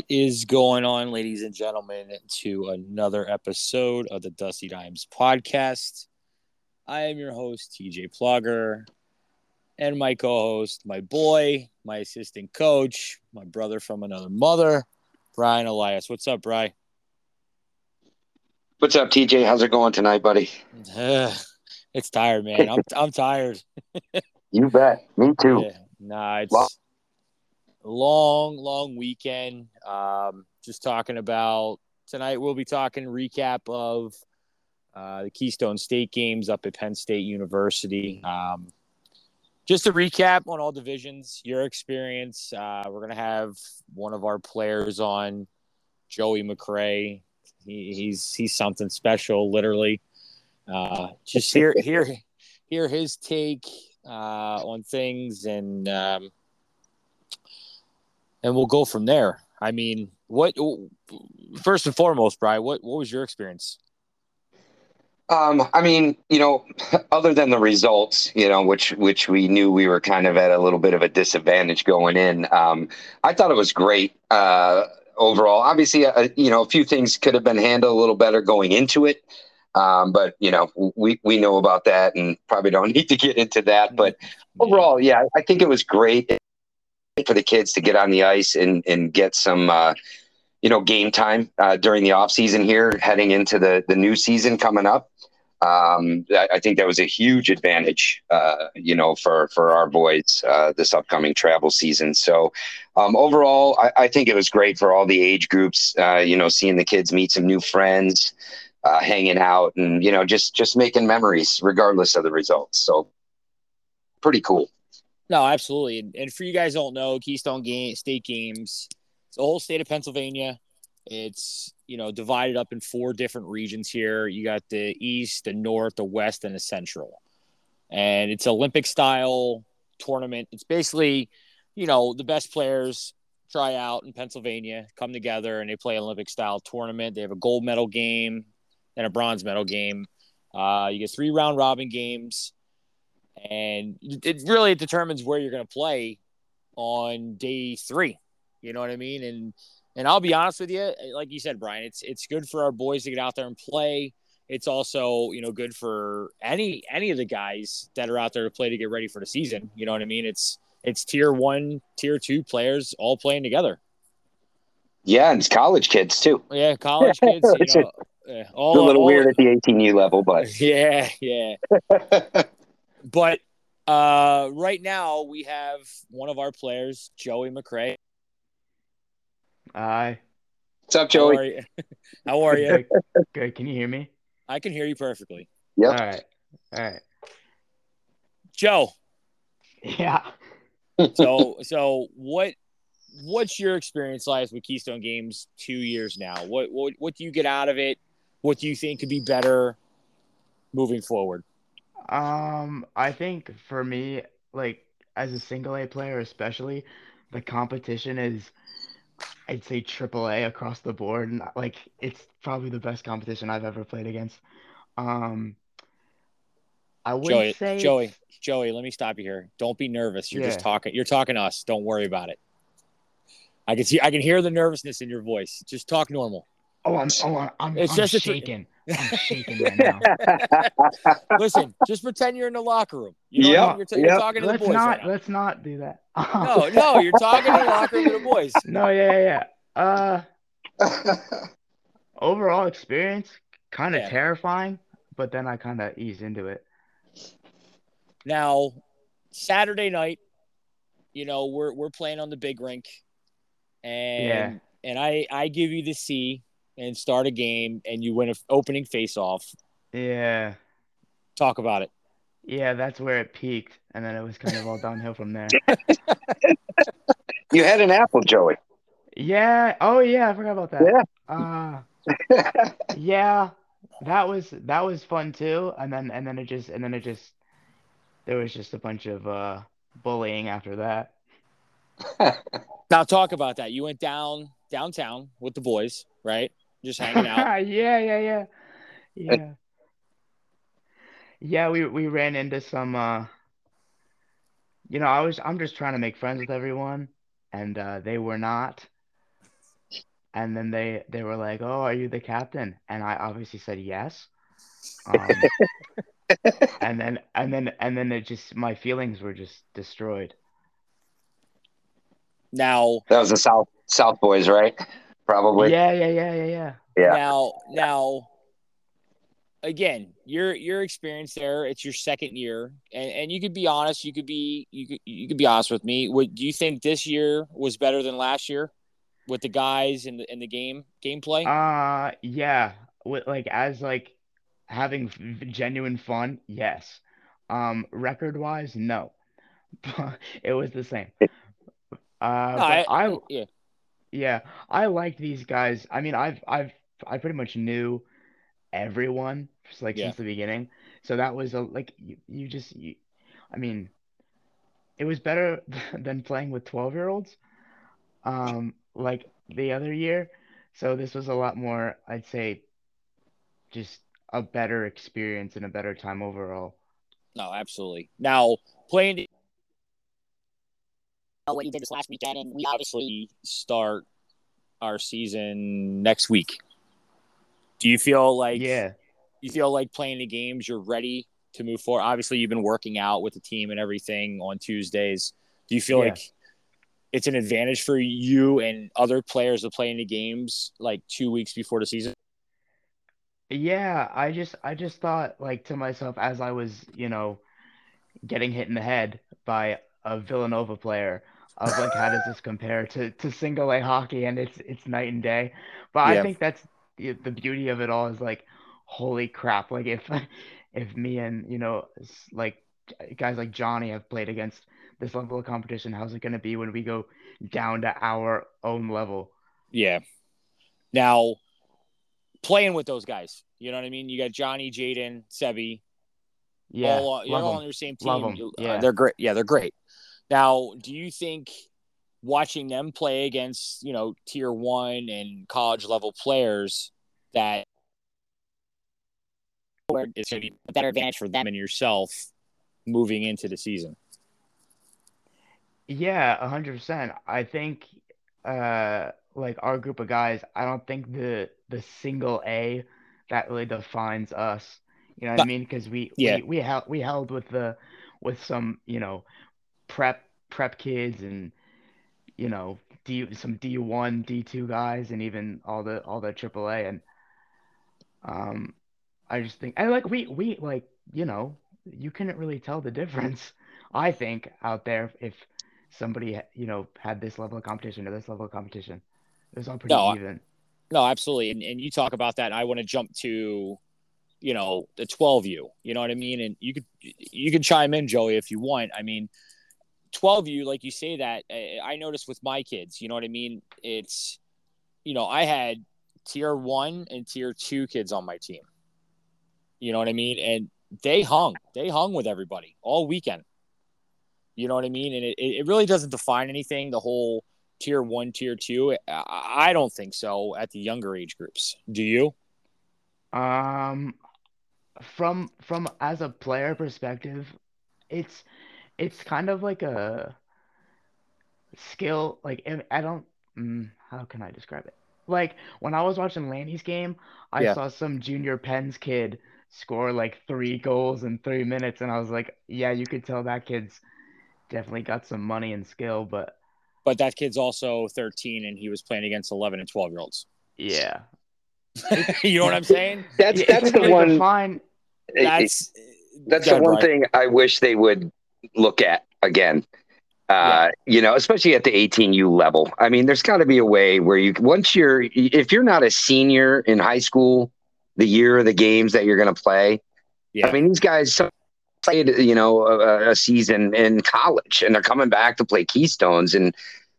What is going on, ladies and gentlemen, to another episode of the Dusty Dimes podcast? I am your host, TJ Plugger, and my co host, my boy, my assistant coach, my brother from another mother, Brian Elias. What's up, Brian? What's up, TJ? How's it going tonight, buddy? it's tired, man. I'm, I'm tired. you bet. Me too. Yeah. Nah, it's long, long weekend. Um, just talking about tonight, we'll be talking recap of uh, the Keystone State games up at Penn State University. Um, just a recap on all divisions, your experience. Uh, we're going to have one of our players on, Joey McRae. He, he's he's something special, literally. Uh, just hear hear hear his take uh, on things and um, and we'll go from there. I mean, what first and foremost, Brian, what what was your experience? Um, I mean, you know, other than the results, you know, which which we knew we were kind of at a little bit of a disadvantage going in. Um, I thought it was great uh, overall. Obviously, uh, you know, a few things could have been handled a little better going into it. Um, but you know, we we know about that, and probably don't need to get into that. But overall, yeah, I think it was great for the kids to get on the ice and and get some uh, you know game time uh, during the off season here, heading into the the new season coming up. Um, I, I, think that was a huge advantage, uh, you know, for for our boys uh, this upcoming travel season. So um, overall, I, I, think it was great for all the age groups. Uh, you know, seeing the kids meet some new friends, uh, hanging out, and you know, just just making memories regardless of the results. So pretty cool. No, absolutely. And, and for you guys don't know, Keystone game, State Games, it's the whole state of Pennsylvania. It's you know divided up in four different regions here. You got the east, the north, the west, and the central. And it's Olympic style tournament. It's basically, you know, the best players try out in Pennsylvania, come together, and they play Olympic style tournament. They have a gold medal game and a bronze medal game. Uh, you get three round robin games and it really determines where you're going to play on day three. You know what I mean? And and I'll be honest with you, like you said, Brian, it's it's good for our boys to get out there and play. It's also you know good for any any of the guys that are out there to play to get ready for the season. You know what I mean? It's it's tier one, tier two players all playing together. Yeah, and it's college kids too. Yeah, college kids. You know, all, a little all, weird at the 18U level, but yeah, yeah. But uh, right now we have one of our players, Joey McRae. Hi. What's up, Joey? How are you? How are you? Good. Can you hear me? I can hear you perfectly. Yep. All right. All right. Joe. Yeah. so so what what's your experience like with Keystone Games two years now? What what what do you get out of it? What do you think could be better moving forward? Um, I think for me, like as a single A player, especially, the competition is, I'd say triple A across the board, and like it's probably the best competition I've ever played against. Um, I would Joey, say Joey, Joey, let me stop you here. Don't be nervous. You're just talking. You're talking to us. Don't worry about it. I can see. I can hear the nervousness in your voice. Just talk normal. Oh, I'm, oh, I'm, It's I'm just shaking. I'm shaking right now. Listen, just pretend you're in the locker room. You know, Yep, you're, t- you're talking to the Let's boys. not, right let's not do that. No, no, you're talking to the locker room to the boys. No, yeah, yeah, yeah. Uh, overall experience, kind of Yeah. terrifying, but then I kind of eased into it. Now, Saturday night, you know, we're we're playing on the big rink, and Yeah. and I I give you the C and start a game, and you win an opening face off. Yeah. Talk about it. Yeah, that's where it peaked, and then it was kind of all downhill from there. you had an apple, Joey. Yeah. Oh, yeah. I forgot about that. Yeah. Uh, yeah. That was that was fun too, and then and then it just and then it just there was just a bunch of uh bullying after that. Now talk about that. You went down downtown with the boys, right? Just hanging out. yeah, yeah, yeah, yeah. Yeah, we we ran into some. uh You know, I was I'm just trying to make friends with everyone, and uh, they were not. and then they they were like, "Oh, are you the captain?" And I obviously said yes. Um, and then and then and then it just my feelings were just destroyed. Now That was the South South boys, right? Probably. Yeah, yeah, yeah, yeah, yeah. Yeah. Now, now, again, your your experience there. It's your second year, and, and you could be honest. You could be you could you could be honest with me. Would do you think this year was better than last year with the guys in the in the game gameplay? Uh yeah, with like as like having genuine fun, yes. Um, record wise, no. It was the same. Uh, No, but I yeah, yeah, I liked these guys. I mean, I've I've I pretty much knew everyone just, like Yeah. since the beginning. So that was a like you, you just you, I mean, it was better than playing with 12-year-olds um like the other year. So this was a lot more, I'd say, just a better experience and a better time overall. no, absolutely. Now playing what you did this last weekend, and we obviously start our season next week. Do you feel like Yeah. you feel like playing the games you're ready to move forward obviously you've been working out with the team and everything on tuesdays do you feel Yeah. like it's an advantage for you and other players to play in the games like two weeks before the season Yeah, I just I just thought like to myself as I was, you know, getting hit in the head by a Villanova player of like how does this compare to to single A hockey and it's it's night and day. But Yeah. I think that's the, the beauty of it all is like holy crap like if if me and you know like guys like Johnny have played against this level of competition, how's it going to be when we go down to our own level? yeah now playing with those guys you know what i mean you got johnny jaden sebi Yeah, all you're all on your same team You- uh, yeah. they're great yeah they're great now do you think watching them play against you know tier one and college level players that it's going to be a better advantage for them and yourself moving into the season Yeah, a hundred percent. I think uh like our group of guys, I don't think the the single A that really defines us. You know what I mean? Because we Yeah. we we held we held with the with some, you know, prep prep kids and you know, D some D1, D2 guys and even all the all the AAA and um I just think and like we we like, you know, you couldn't really tell the difference, I think, out there if somebody, you know, had this level of competition or this level of competition. It was all pretty No, even. no absolutely and, and you talk about that and i want to jump to you know the 12 you you know what i mean and you could you can chime in joey if you want i mean 12u like you say that I, I noticed with my kids you know what i mean? It's you know i had tier one and tier two kids on my team. You know what i mean? And they hung. They hung with everybody all weekend. You know what i mean? And it, it really doesn't define anything the whole tier one tier two. I don't think so at the younger age groups. Do you? Um, from from as a player perspective, it's it's kind of like a skill. Like I I don't, mm, how can I describe it? Like when I was watching Lanny's game, I Yeah. saw some junior Penn's kid score like three goals in three minutes, and I was like, yeah, you could tell that kid's definitely got some money and skill, but but that kid's also 13 and he was playing against 11 and 12 year olds yeah. you know what i'm saying That's Yeah, that's the one. define that's That's the one Brian. thing I wish they would look at again. Uh, you know, especially at the 18U level. I mean, there's got to be a way where you once you're if you're not a senior in high school, the year of the games that you're going to play. Yeah. I mean, these guys played you know a, a season in college and they're coming back to play Keystones and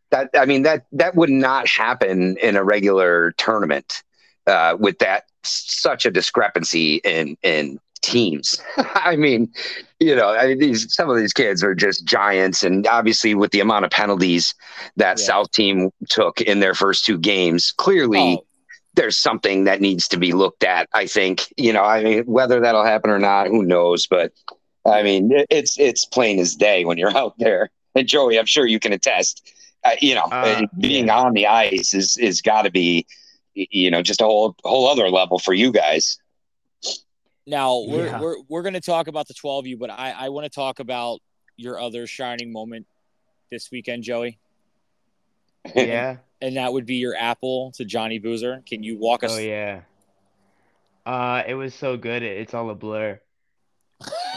that I mean that that would not happen in a regular tournament uh, with that such a discrepancy in in teams. I mean, you know, I mean, these some of these kids are just giants, and obviously with the amount of penalties that Yeah. South team took in their first two games, clearly oh, there's something that needs to be looked at. I think, you know, I mean, whether that'll happen or not, who knows? But I mean, it's it's plain as day when you're out there. And Joey, I'm sure you can attest. uh, you know, Uh, being yeah. on the ice is is got to be, you know, just a whole whole other level for you guys. Now we're Yeah. we're we're going to talk about the 12U, but I I want to talk about your other shining moment this weekend, Joey, Yeah. and that would be your apple to Johnny Boozer. Can you walk us? Oh yeah. Uh, it was so good. It, it's all a blur.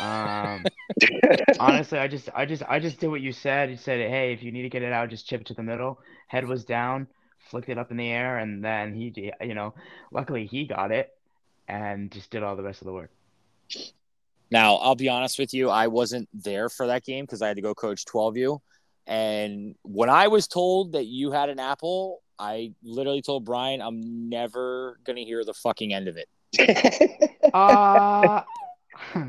Um, honestly, I just, I just, I just did what you said. You said, hey, if you need to get it out, just chip it to the middle. Head was down, flicked it up in the air, and then he, you know, luckily he got it, and just did all the rest of the work. Now, I'll be honest with you, I wasn't there for that game because I had to go coach 12U. And when I was told that you had an apple, I literally told Brian, I'm never going to hear the fucking end of it. Uh,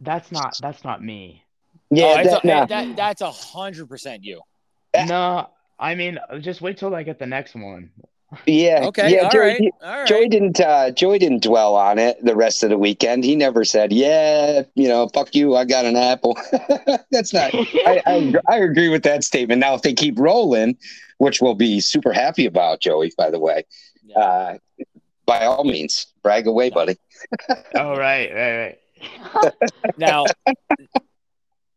that's not, that's not me. yeah, oh, it's that, a- nah. that, that's a hundred percent you. No, I mean, just wait till I get the next one. Yeah, Okay. yeah. all Joey, right, all right. Joey didn't. Uh, Joey didn't dwell on it the rest of the weekend. He never said, "Yeah, you know, fuck you. I got an apple." That's not. I, I I agree with that statement. Now, if they keep rolling, which we'll be super happy about, Joey. By the way, Yeah. uh, by all means, brag away, buddy. oh, right, right, right. now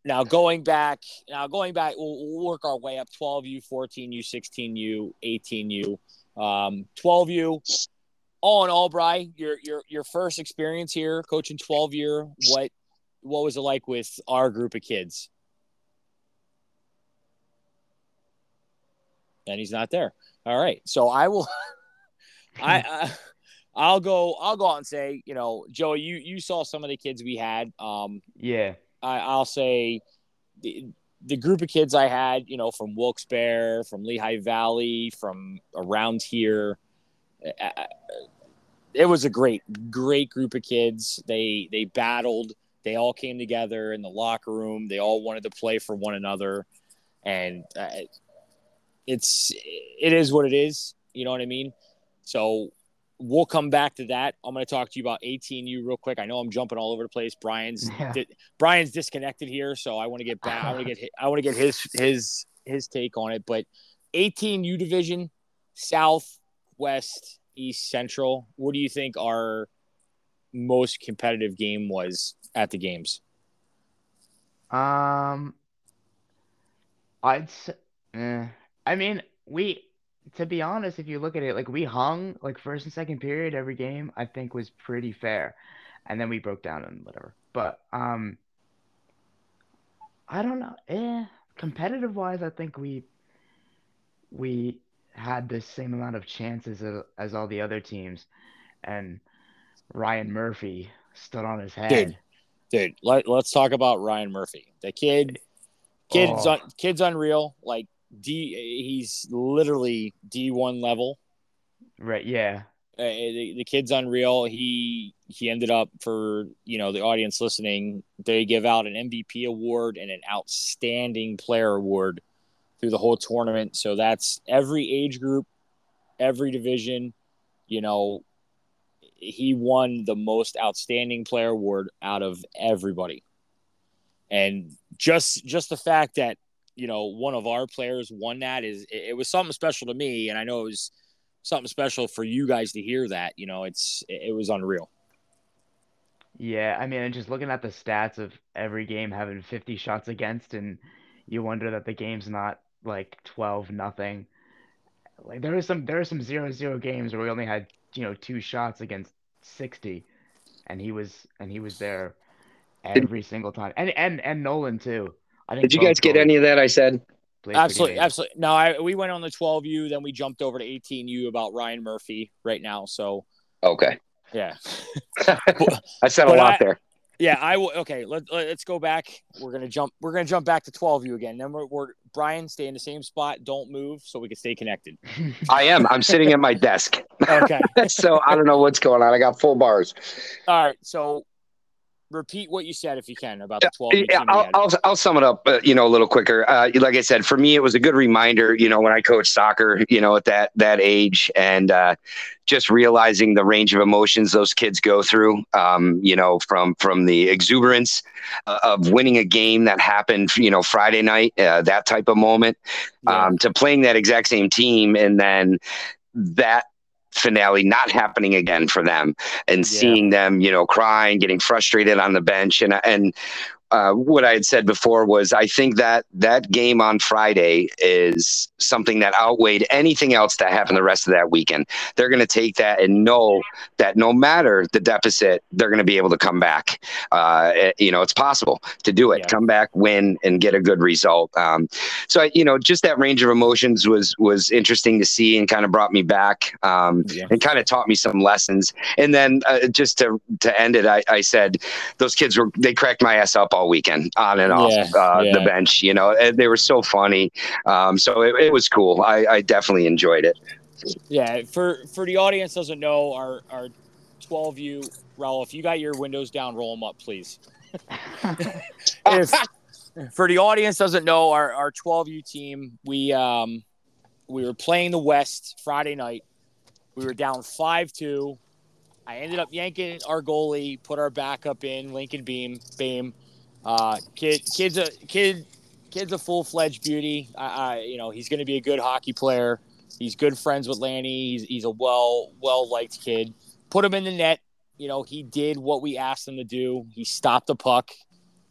now going back now going back we'll, we'll work our way up 12u 14u 16u 18u um 12u all in all bry your your your first experience here coaching 12 year what what was it like with our group of kids and he's not there all right so i will i, I I'll go. I'll go out and say, you know, Joey, you you saw some of the kids we had. Um, Yeah. I, I'll say the, group of kids I had, you know, from Wilkes-Barre, from Lehigh Valley, from around here. uh, It was a great, great group of kids. They they battled. They all came together in the locker room. They all wanted to play for one another, and uh, it's it is what it is. You know what I mean? So we'll come back to that. I'm going to talk to you about 18U real quick. I know I'm jumping all over the place. Brian's Yeah. di- Brian's disconnected here, so I want to get back. I want to get hi- I want to get his his his take on it. But 18U division, South, West, East, Central. What do you think our most competitive game was at the games? Um, I'd eh. I mean, we, to be honest, if you look at it, like we hung like first and second period every game, I think was pretty fair. And then we broke down and whatever. But um, I don't know. Eh, competitive wise, I think we we had the same amount of chances as, as all the other teams. And Ryan Murphy stood on his head. Dude, let, let's talk about Ryan Murphy. The kid, kid's Oh. un, kid's unreal. Like D, he's literally D one level. Right, yeah. Uh, the, the kid's unreal. He he ended up for you know the audience listening. They give out an MVP award and an outstanding player award through the whole tournament. So that's every age group, every division. You know, he won the most outstanding player award out of everybody. And just just the fact that you know one of our players won that is it, it was something special to me, and I know it was something special for you guys to hear that. You know, it's it, it was unreal. Yeah, I mean, and just looking at the stats of every game having 50 shots against, and you wonder that the game's not like 12 nothing. Like there is some there are some zero zero games where we only had, you know, two shots against 60, and he was and he was there every single time. And and and Nolan too. I think Did you guys get any of that? I said. Absolutely, absolutely. No, I we went on the 12U, then we jumped over to 18U about Ryan Murphy right now. So Okay, yeah, I said a lot I- there. yeah. I will. Okay, let, let's go back. We're gonna jump. We're gonna jump back to 12U again. Then we're, we're Brian stay in the same spot. Don't move so we can stay connected. I am. I'm sitting at my desk, Okay. so I don't know what's going on. I got full bars. All right. So repeat what you said if you can about the 12 yeah, I'll, I'll, I'll, sum it up uh, you know a little quicker uh, like i said for me it was a good reminder you know when i coached soccer you know at that that age and uh, just realizing the range of emotions those kids go through um, you know from from the exuberance uh, of winning a game that happened you know friday night uh, that type of moment yeah. um, to playing that exact same team and then that finale not happening again for them and yeah. seeing them, you know, crying, getting frustrated on the bench. And, and uh, what I had said before was I think that that game on Friday is something that outweighed anything else that happened the rest of that weekend. They're going to take that and know that no matter the deficit, they're going to be able to come back. Uh, eh, you know, it's possible to do it, yeah. come back, win, and get a good result. Um, so, you know, just that range of emotions was was interesting to see and kind of brought me back um, yeah. and kind of taught me some lessons. And then uh, just to to end it, I, I said those kids were they cracked my ass up all all weekend on and off yeah, uh, yeah. the bench. You know, they were so funny. Um, so it, it, was cool. I, I, definitely enjoyed it. Yeah. For for the audience doesn't know our our 12U Raul, if you got your windows down, roll them up, please. if, for the audience doesn't know our our 12U team, we um we were playing the West Friday night. We were down five two. I ended up yanking our goalie, put our backup in, Lincoln Beam, Beam. Uh, kid, kid's a kid, kid's a full fledged beauty. I, I, you know, he's going to be a good hockey player. He's good friends with Lanny. He's he's a well well liked kid. Put him in the net. You know, he did what we asked him to do. He stopped the puck,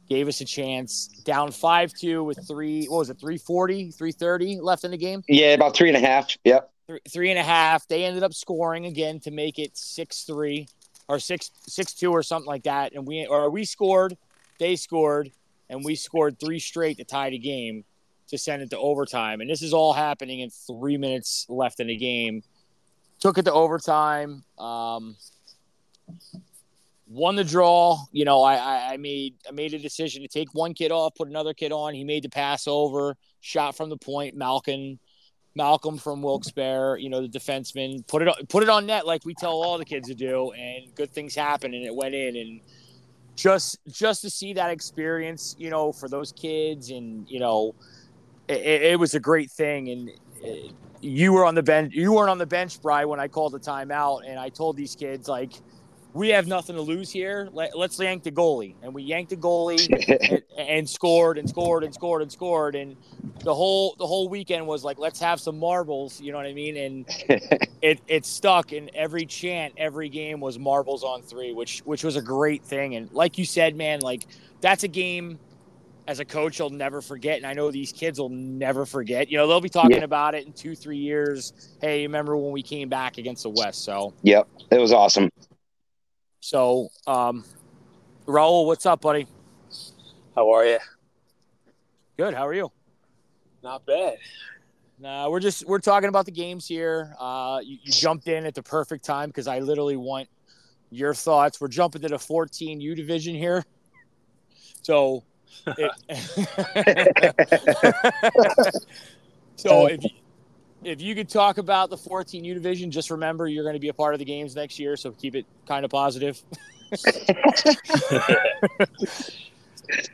gave us a chance. Down five two with three. What was it? 340, 330 left in the game. Yeah, about three and a half. Yep. Three, three and a half. They ended up scoring again to make it six three or six six two or something like that. And we or we scored they scored, and we scored three straight to tie the game to send it to overtime. And this is all happening in three minutes left in the game. Took it to overtime. Um, won the draw. You know, I, I made I made a decision to take one kid off, put another kid on. He made the pass over, shot from the point. Malcolm, Malcolm from Wilkes-Barre, you know, the defenseman, put it put it on net like we tell all the kids to do, and good things happen, and it went in. And just just to see that experience, you know, for those kids, and you know, it, it was a great thing. And it, uh, you were on the bench. You weren't on the bench, Bry, when I called the timeout, and I told these kids like, we have nothing to lose here. Let, us yank the goalie, and we yanked the goalie and, and, scored and scored and scored and scored. And the whole the whole weekend was like, let's have some marbles. You know what I mean? And it it stuck. And every chant, every game was marbles on three, which which was a great thing. And like you said, man, like that's a game. As a coach, you'll never forget, and I know these kids will never forget. You know, they'll be talking yeah. about it in two, three years. Hey, remember when we came back against the West? So, yep, it was awesome. So, um, Raul, what's up, buddy? How are you? Good. How are you? Not bad. Nah, we're just we're talking about the games here. Uh, you, you jumped in at the perfect time because I literally want your thoughts. We're jumping to the 14U division here, so. It, so if you, if you could talk about the 14U division, just remember you're going to be a part of the games next year, so keep it kind of positive.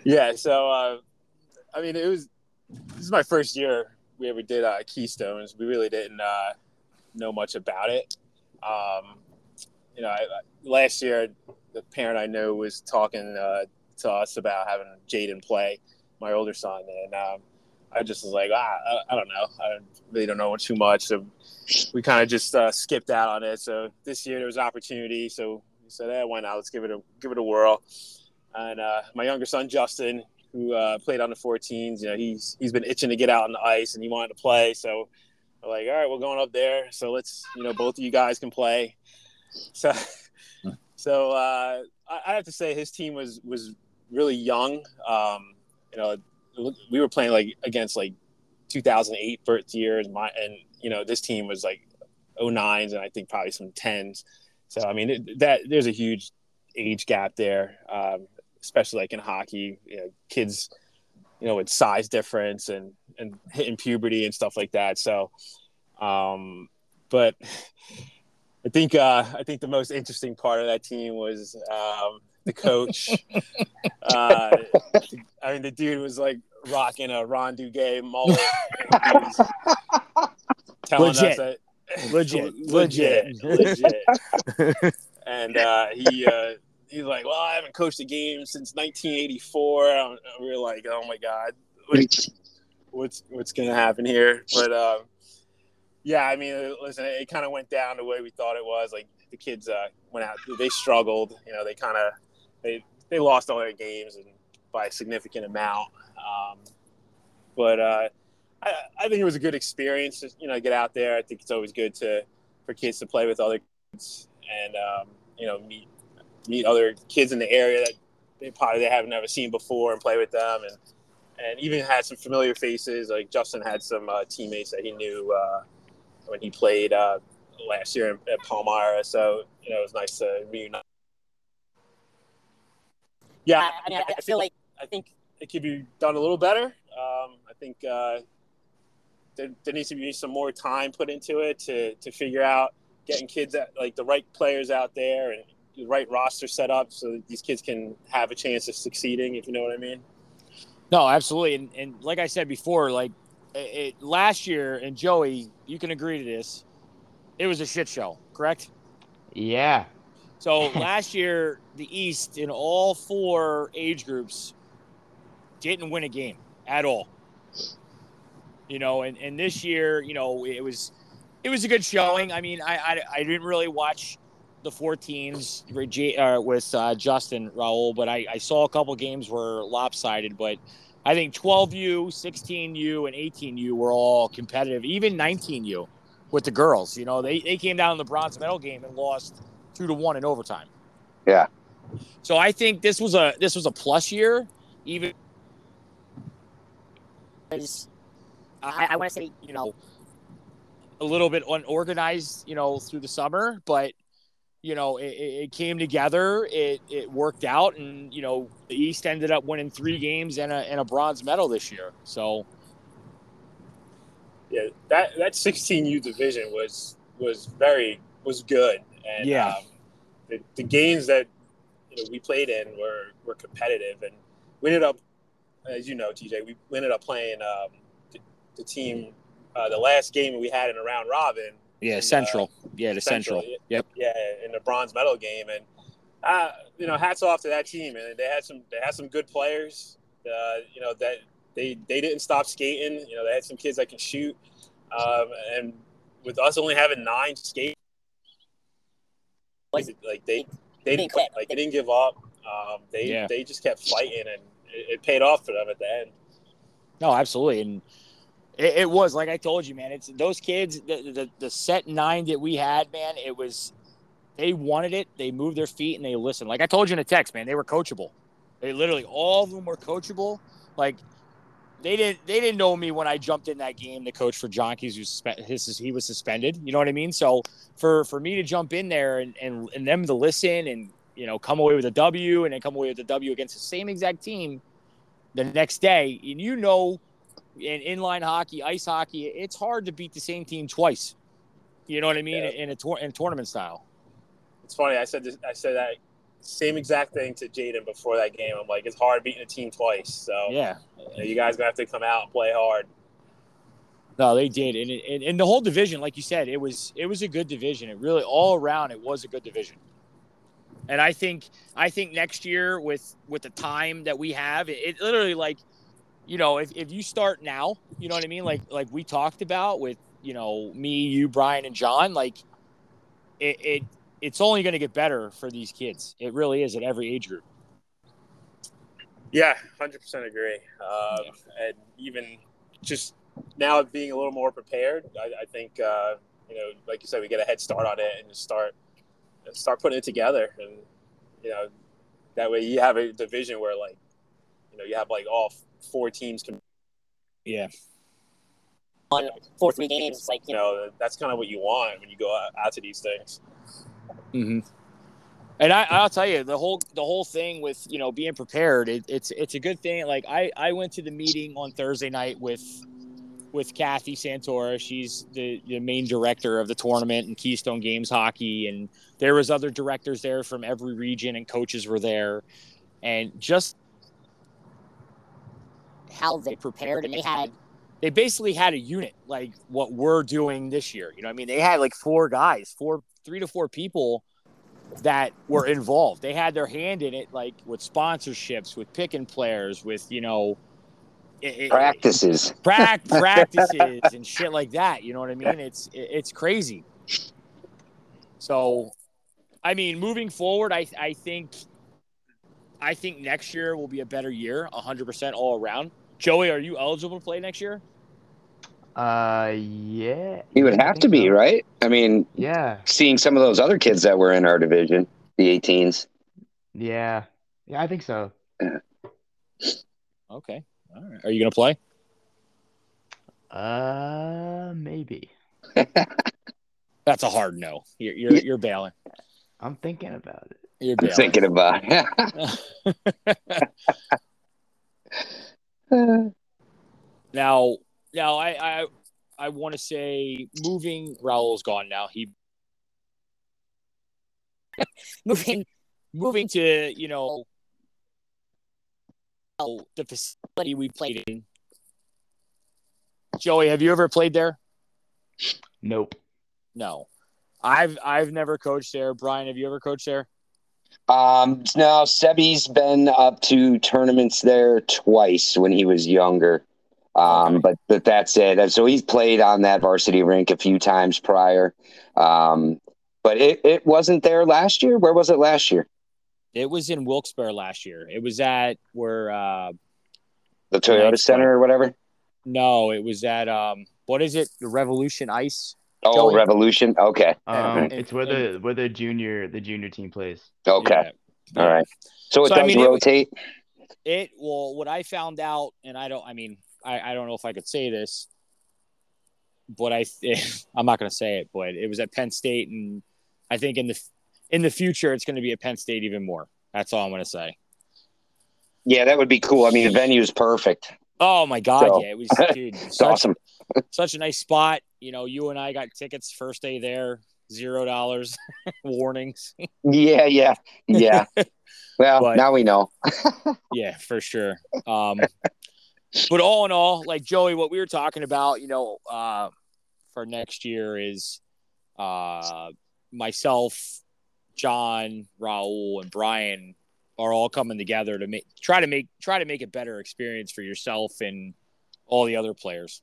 yeah, so uh, I mean, it was this is my first year we ever did uh, Keystones. We really didn't uh, know much about it. Um, you know, I, last year the parent I know was talking uh, to us about having Jaden play, my older son, and um, I just was like, ah, I, I, don't know. I really don't know too much. So we kind of just uh, skipped out on it. So this year there was opportunity. So we said, eh, why not? Let's give it a give it a whirl. And uh, my younger son Justin, who uh, played on the 14s, you know, he's he's been itching to get out on the ice and he wanted to play. So we're like, all right, we're going up there. So let's, you know, both of you guys can play. So so uh, I, I have to say his team was was really young. Um, you know, we were playing like against like 2008 first years, my and you know this team was like 09s and I think probably some 10s. So I mean it, that there's a huge age gap there, um, especially like in hockey. You know, kids, you know, with size difference and and hitting puberty and stuff like that. So, um, but I think uh, I think the most interesting part of that team was um, the coach. uh, I mean, the dude was like rocking a Ron Duguay mullet. telling Legit. us that Legit. legit, legit. and uh, he uh, he's like, "Well, I haven't coached a game since 1984." And we are like, "Oh my god, what's what's, what's gonna happen here?" But um, yeah, I mean, listen, it, kind of went down the way we thought it was. Like the kids uh, went out, they struggled. You know, they kind of they they lost all their games and by a significant amount. Um, but uh, I, I think it was a good experience. Just, you know, get out there. I think it's always good to for kids to play with other kids and um, you know meet meet other kids in the area that they probably they haven't never seen before and play with them and and even had some familiar faces. Like Justin had some uh, teammates that he knew uh, when he played uh, last year at Palmyra. So you know it was nice to reunite. Yeah, I, I mean, I, I feel like I think it could be done a little better. Um, I think uh, there, there needs to be some more time put into it to, to figure out getting kids at, like the right players out there and the right roster set up so that these kids can have a chance of succeeding. If you know what I mean. No, absolutely. And, and like I said before, like it, it, last year, and Joey, you can agree to this, it was a shit show, correct? Yeah. So last year, the East in all four age groups didn't win a game at all. You know, and, and this year, you know, it was it was a good showing. I mean, I I, I didn't really watch the four teams uh, with uh, Justin Raul, but I, I saw a couple games were lopsided. But I think 12U, 16U, and 18U were all competitive. Even 19U with the girls, you know, they, they came down in the bronze medal game and lost two to one in overtime. Yeah. So I think this was a this was a plus year, even. I, I want to say, you know, a little bit unorganized, you know, through the summer, but you know, it, it, came together. It it worked out, and you know, the East ended up winning three games and a and a bronze medal this year. So, yeah, that that 16U division was was very was good, and yeah, um, the, the games that you know we played in were were competitive, and we ended up, as you know, TJ, we ended up playing um, the, the team uh, the last game we had in a round robin yeah, and, Central. uh, yeah, the Central. Yep. Yeah, in the bronze medal game, and uh, you know, hats off to that team. And they had some, they had some good players. Uh, you know that they they didn't stop skating. You know, they had some kids that can shoot. Um, and with us only having nine skate, like, like they they didn't quit. Like they didn't give up. Um, they Yeah. they just kept fighting, and it, it paid off for them at the end. No, absolutely, and it, it was like I told you, man. It's those kids. The, the the set nine that we had, man. It was they wanted it. They moved their feet and they listened. Like I told you in a text, man. They were coachable. They literally all of them were coachable. Like they didn't they didn't know me when I jumped in that game. The coach for Jonkeys who his he was suspended. You know what I mean? So for for me to jump in there and and, and them to listen and you know come away with a W and then come away with a W against the same exact team the next day, and you know in inline hockey, ice hockey, it's hard to beat the same team twice. You know what I mean? Yeah. In a tour, in tournament style. It's funny. I said this, I said that same exact thing to Jaden before that game. I'm like, it's hard beating a team twice. So Yeah. you, know, you guys gonna have to come out and play hard. No, they did, and, it- and and the whole division, like you said, it was it was a good division. It really all around, it was a good division. And I think I think next year with with the time that we have, it, it literally like, you know, if, if you start now, you know what I mean, like like we talked about with you know me, you, Brian, and John, like it, it it's only going to get better for these kids. It really is at every age group. Yeah, hundred percent agree. Um, And even just now being a little more prepared, I, I think uh, you know, like you said, we get a head start on it and just start start putting it together, and you know, that way you have a division where like, you know, you have like all four teams can, Yeah. on four three games. Like you know, that's kind of what you want when you go out, out to these things. Mm-hmm. And I, I'll tell you the whole the whole thing with you know being prepared. It, it's it's a good thing. Like I I went to the meeting on Thursday night with with Kathy Santora. She's the, the main director of the tournament and Keystone Games hockey, and there was other directors there from every region, and coaches were there, and just how they prepared and they had they basically had a unit like what we're doing this year. You know, I mean, they had like four guys, four, three to four people that were involved. They had their hand in it, like with sponsorships, with picking players, with you know, it- it- Practices. prac- practices and shit like that. You know what I mean? It's it- it's crazy. So, I mean, moving forward, I I think I think next year will be a better year, hundred percent all around. Joey, are you eligible to play next year? Uh, yeah. He would have to be, so. right? I mean, Yeah, seeing some of those other kids that were in our division, the 18s. yeah, yeah. I think so. Okay. All right. Are you gonna play? Uh, maybe. That's a hard no. You're you're, Yeah. you're bailing. I'm thinking about it. You're I'm thinking about it. now, now I I I want to say moving. Raul's gone now. He moving moving to you know the facility we played in. Joey, have you ever played there? Nope. No, I've I've never coached there. Brian, have you ever coached there? Um, now Sebby's been up to tournaments there twice when he was younger. Um, but, but that's it. So he's played on that varsity rink a few times prior. Um, but it, it wasn't there last year. Where was it last year? It was in Wilkes-Barre last year. It was at where uh The Toyota Nice, Center or whatever? no, it was at um what is it? The Revolution Ice. Oh, Joey? Revolution. Okay. Um, and- it's where the where the junior the junior team plays. Okay. Yeah. All right. So it So, I does mean, it- rotate. It well, what I found out, and I don't. I mean, I, I don't know if I could say this, but I I'm not going to say it. But it was at Penn State, and I think in the in the future it's going to be at Penn State even more. That's all I'm going to say. yeah, that would be cool. I mean, the venue is perfect. Oh my god, So- yeah, it was dude, It's such, awesome. such a nice spot. You know, you and I got tickets first day there, zero dollars, warnings. Yeah, yeah, yeah. Well, But- now we know. yeah, for sure. Um, but all in all, like Joey, what we were talking about, you know, uh, for next year is uh, myself, John, Raul, and Brian are all coming together to make try to make try to make a better experience for yourself and all the other players.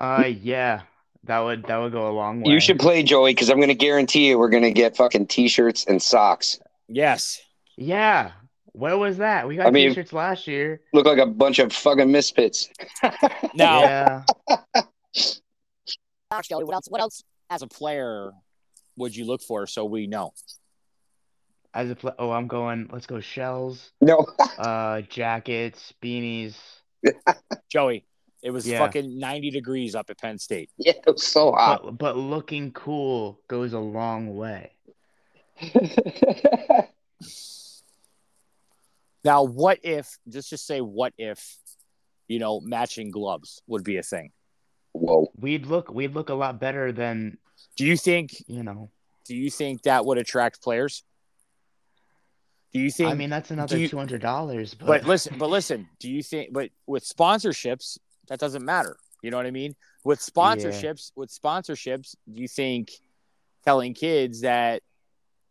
Uh, yeah, that would that would go a long way. You should play Joey because I'm going to guarantee you we're going to get fucking t-shirts and socks. Yes. Yeah. Where was that? We got I mean- t-shirts last year. Look like a bunch of fucking misfits. Now, Yeah. Gosh, Joey, what else? What else? as a player, would you look for so we know? As a pl- oh, I'm going. Let's go shells. No, Uh, jackets, beanies. Joey, it was Yeah. fucking 90 degrees up at Penn State. yeah, it was so hot. But but looking cool goes a long way. Now, what if, just just say, what if, you know, matching gloves would be a thing? Whoa. We'd look we'd look a lot better than Do you think, you know. do you think that would attract players? Do you think, I mean, that's another two hundred dollars. But, but listen, but listen, do you think, but with sponsorships, that doesn't matter. You know what I mean? With sponsorships, with sponsorships, do you think telling kids that,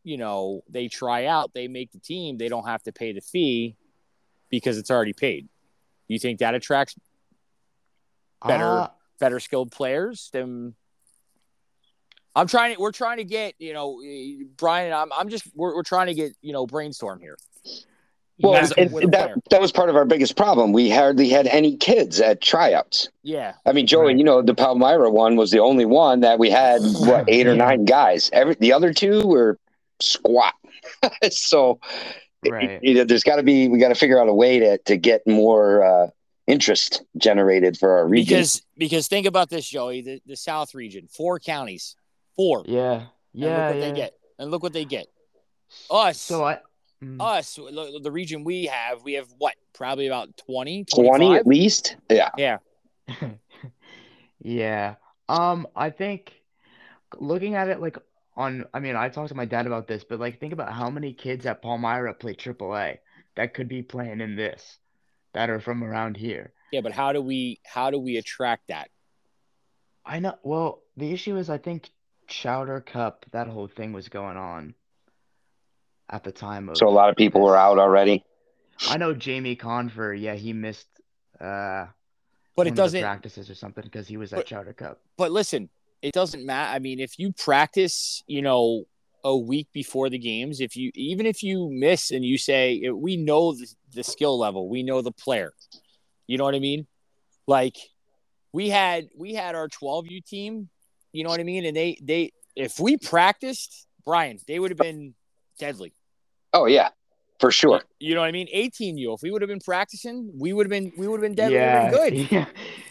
you know, they try out, they make the team, they don't have to pay the fee because it's already paid? Do you think that attracts better- Uh, better skilled players than I'm trying to we're trying to get, you know, eh, Brian and I'm I'm just we're, we're trying to get, you know, brainstorm here. Well, As a- and that, that was part of our biggest problem. We hardly had any kids at tryouts. Yeah. I mean, Joey, Right. you know, the Palmyra one was the only one that we had, what, eight or nine guys. Every The other two were squat. so, Right. you know, there's got to be, we got to figure out a way to, to get more uh, interest generated for our region. Because because think about this, Joey, the, the South region, four counties. Four. yeah. Yeah. And Yeah. look what yeah. they get. And look what they get. Us. So I. mm, Us, the region we have, we have what? Probably about 20, 20 at least? Yeah. Yeah. Yeah. Um, I think looking at it like on, I mean, I talked to my dad about this, but like think about how many kids at Palmyra play AAA that could be playing in this that are from around here. Yeah, but how do we how do we attract that? I know. Well, the issue is I think Chowder Cup, that whole thing was going on at the time of So a lot of people were out already. I know Jamie Confer, yeah, he missed uh But it doesn't practices or something because he was at But- Chowder Cup. but listen, it doesn't matter. I mean, if you practice, you know, a week before the games, if you even if you miss and you say we know the, the skill level, we know the player. You know what I mean? Like we had we had our 12U team, you know what I mean? And they they if we practiced, Brian, they would have been deadly. Oh yeah, for sure. You know what I mean? 18U. If we would have been practicing, we would have been we would have been deadly. We would have Yeah, been good. yeah,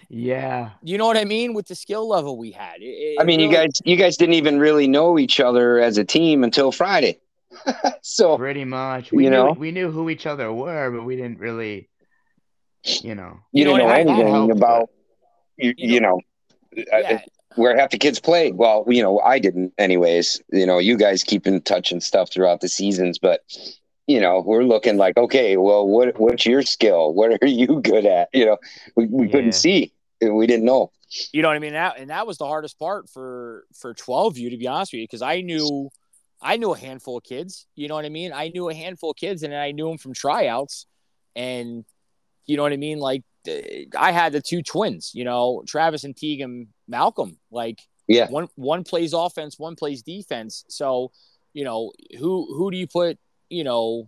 yeah. You know what I mean? With the skill level we had. It- it I mean, you really- guys, you guys didn't even really know each other as a team until Friday. so Pretty much. We You knew know? we knew who each other were, but we didn't really, you know. you, You know didn't know what I mean? That anything about you, You you know, uh, yeah, where half the kids played. Well, you know, I didn't anyways. You know, you guys keep in touch and stuff throughout the seasons, but you know, we're looking like, okay, well, what what's your skill? What are you good at? You know, we, we Yeah. couldn't see. We didn't know. you know what I mean. That and that was the hardest part for for twelve you to be honest with you, because I knew I knew a handful of kids. You know what I mean? I knew a handful of kids, and I knew them from tryouts, and you know what I mean. Like I had the two twins, you know, Travis and Tegan Malcolm. Like Yeah. one one plays offense, one plays defense. So you know who who do you put? You know,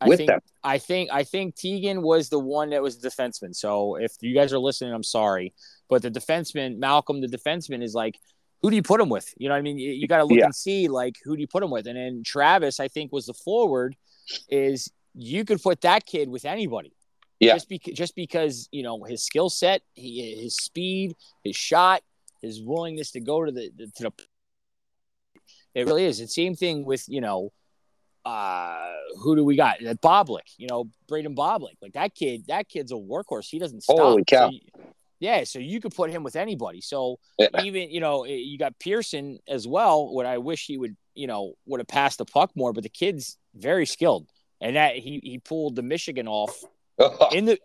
I With think them. I think I think Tegan was the one that was the defenseman. So if you guys are listening, I'm sorry, but the defenseman Malcolm, the defenseman, is like, who do you put him with? You know, what I mean, you, you got to look Yeah. and see like who do you put him with, and then Travis, I think, was the forward. Is you could put that kid with anybody. Yeah. Just because, just because you know his skill set, he, his speed, his shot, his willingness to go to the, the to the. It really is. It's same thing with you know uh who do we got? Uh, Boblik, you know, Braden Boblik. Like that kid, that kid's a workhorse. He doesn't stop. Holy cow. So you- yeah, so you could put him with anybody. So Yeah. even, you know, eh, you got Pearson as well. What I wish he would, you know, would have passed the puck more, but the kid's very skilled. And that he he pulled the Michigan off in the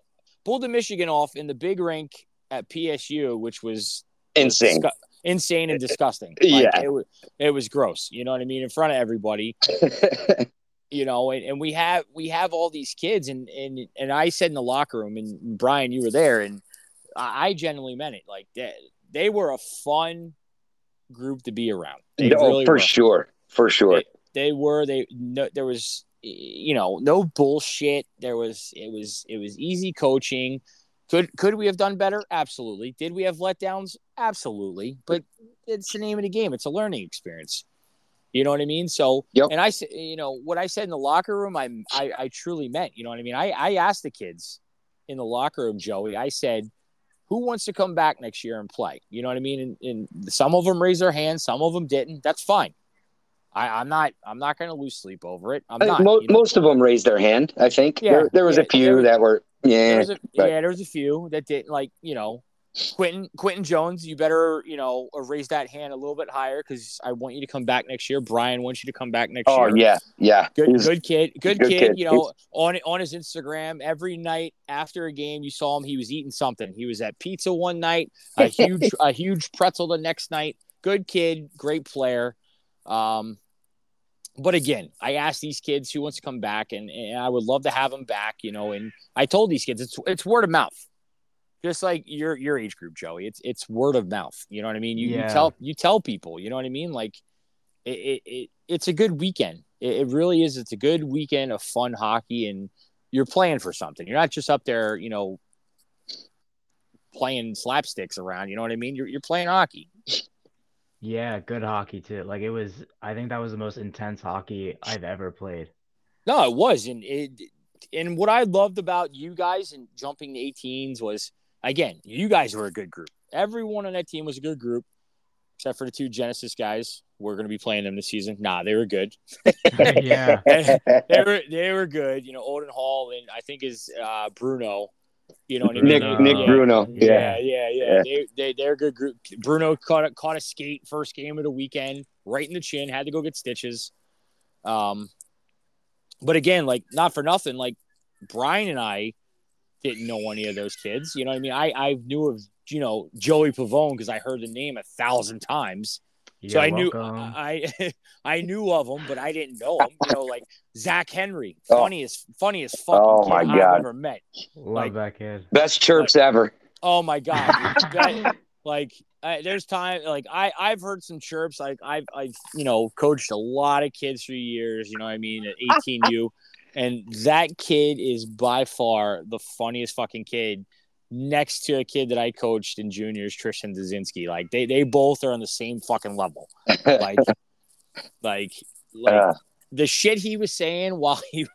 pulled the Michigan off in the big rink at PSU, which was Insane. disgu- insane and disgusting. Yeah. it was it was gross. You know what I mean? In front of everybody you know, and, and we have we have all these kids, and and and I said in the locker room, and Brian, you were there, and I, I genuinely meant it. Like they, they were a fun group to be around. They oh, really for were. sure. For sure. They were. They no, there was you know no bullshit. There was it was it was easy coaching. Could could we have done better? Absolutely. Did we have letdowns? Absolutely. But it's the name of the game. It's a learning experience. You know what I mean? So, Yep. and I said, you know, what I said in the locker room, I, I, I truly meant. You know what I mean? I, I asked the kids in the locker room, Joey. I said, who wants to come back next year and play? You know what I mean? And, and some of them raised their hands, some of them didn't. That's fine. I, I'm not. I'm not going to lose sleep over it. Not. mo- you know? most of them raised their hand. I think Yeah, there, there was yeah, a few there was- that were There yeah. was a, but- yeah, there was a few that didn't like, you know, Quentin Quentin Jones. You better, you know, uh, raise that hand a little bit higher because I want you to come back next year. Brian wants you to come back next Oh year. yeah, yeah. Good, was- good kid, good, good kid. kid. You know, on on his Instagram, every night after a game, you saw him. He was eating something. He was at pizza one night, a huge a huge pretzel the next night. Good kid, great player. Um, but again, I asked these kids who wants to come back, and, and I would love to have them back. You know, and I told these kids it's it's word of mouth, just like your your age group, Joey. It's it's word of mouth. You know what I mean? You, Yeah. you tell you tell people. You know what I mean? Like it, it, it it's a good weekend. It, it really is. It's a good weekend of fun hockey, and you're playing for something. You're not just up there, you know, playing slapsticks around. You know what I mean? You're you're playing hockey. Yeah, good hockey too. Like it was, I think that was the most intense hockey I've ever played. No, it was, and it and what I loved about you guys and jumping to 18s was again, you guys were a good group. Everyone on that team was a good group, except for the two Genesis guys. We're going to be playing them this season. Nah, they were good. yeah, they were they were good. You know, Odin Hall and I think is uh, Bruno. You know what I mean? Nick Bruno. Nick yeah. Bruno. Yeah, Yeah. yeah, yeah. They, they, they're a good group. Bruno caught a, caught a skate first game of the weekend, right in the chin. Had to go get stitches. Um, but again, like not for nothing, like Brian and I didn't know any of those kids. You know what I mean? I I knew of you know Joey Pavone because I heard the name a thousand times. So You're I knew. I I knew of him, but I didn't know him. You know, like Zach Henry, Oh. funniest funniest fucking Oh, kid my I've ever met. Love like- that kid. Best chirps ever. Oh my god. That- like I, there's time like I I've heard some chirps like I've I've you know coached a lot of kids for years. You know what I mean at 18U, and that kid is by far the funniest fucking kid. Next to a kid that I coached in juniors, Tristan Dazinski. Like they they both are on the same fucking level. Like like like Uh, the shit he was saying while he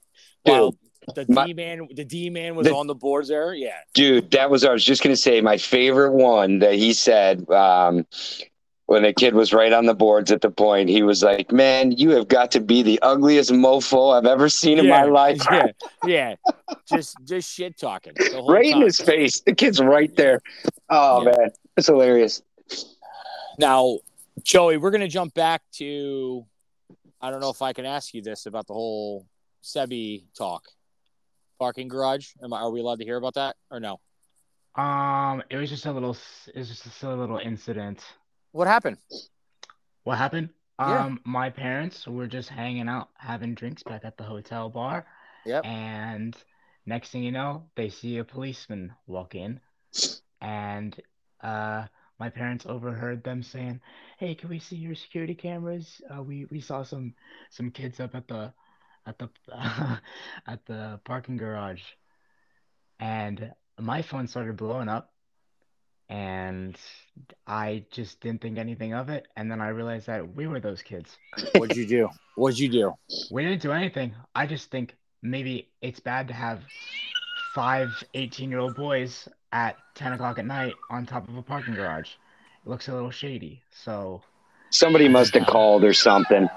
while the D man the D man was The- on the boards there. Yeah. Dude, that was I was just gonna say my favorite one that he said um, when the kid was right on the boards at the point. He was like, "Man, you have got to be the ugliest mofo I've ever seen in my life." Yeah, yeah. Just just shit talking. the whole right in his face. The kid's right there. Oh Yeah. man, it's hilarious. Now, Joey, we're gonna jump back to I don't know if I can ask you this about the whole Sebi talk. Parking garage. Am I, are we allowed to hear about that or no? Um, it was just a little. It was just a silly little incident. What happened? What happened? Yeah. Um, my parents were just hanging out, having drinks back at the hotel bar, Yep. and next thing you know, they see a policeman walk in, and uh, my parents overheard them saying, "Hey, can we see your security cameras? Uh, we we saw some some kids up at the at the at the parking garage," and my phone started blowing up, and I just didn't think anything of it, and then I realized that we were those kids. What'd you do? What'd you do? We didn't do anything. I just think maybe it's bad to have five 18 year old boys at 10 o'clock at night on top of a parking garage. It looks a little shady. So, Somebody must have called or something.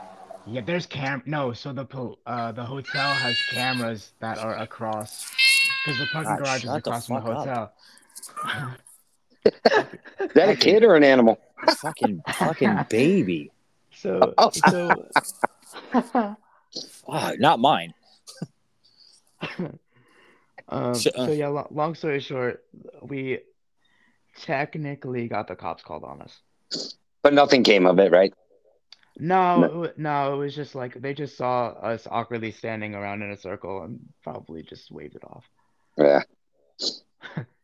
yeah, there's cam. No, so the uh the hotel has cameras that are across because the parking God, garage is the across from the hotel. Is that a kid or an animal? fucking fucking baby. So, Oh. so Fuck, not mine. Um, So, uh, so yeah, lo- long story short, we technically got the cops called on us. But nothing came of it, right? No, No. it no, it was just like they just saw us awkwardly standing around in a circle and probably just waved it off. Yeah.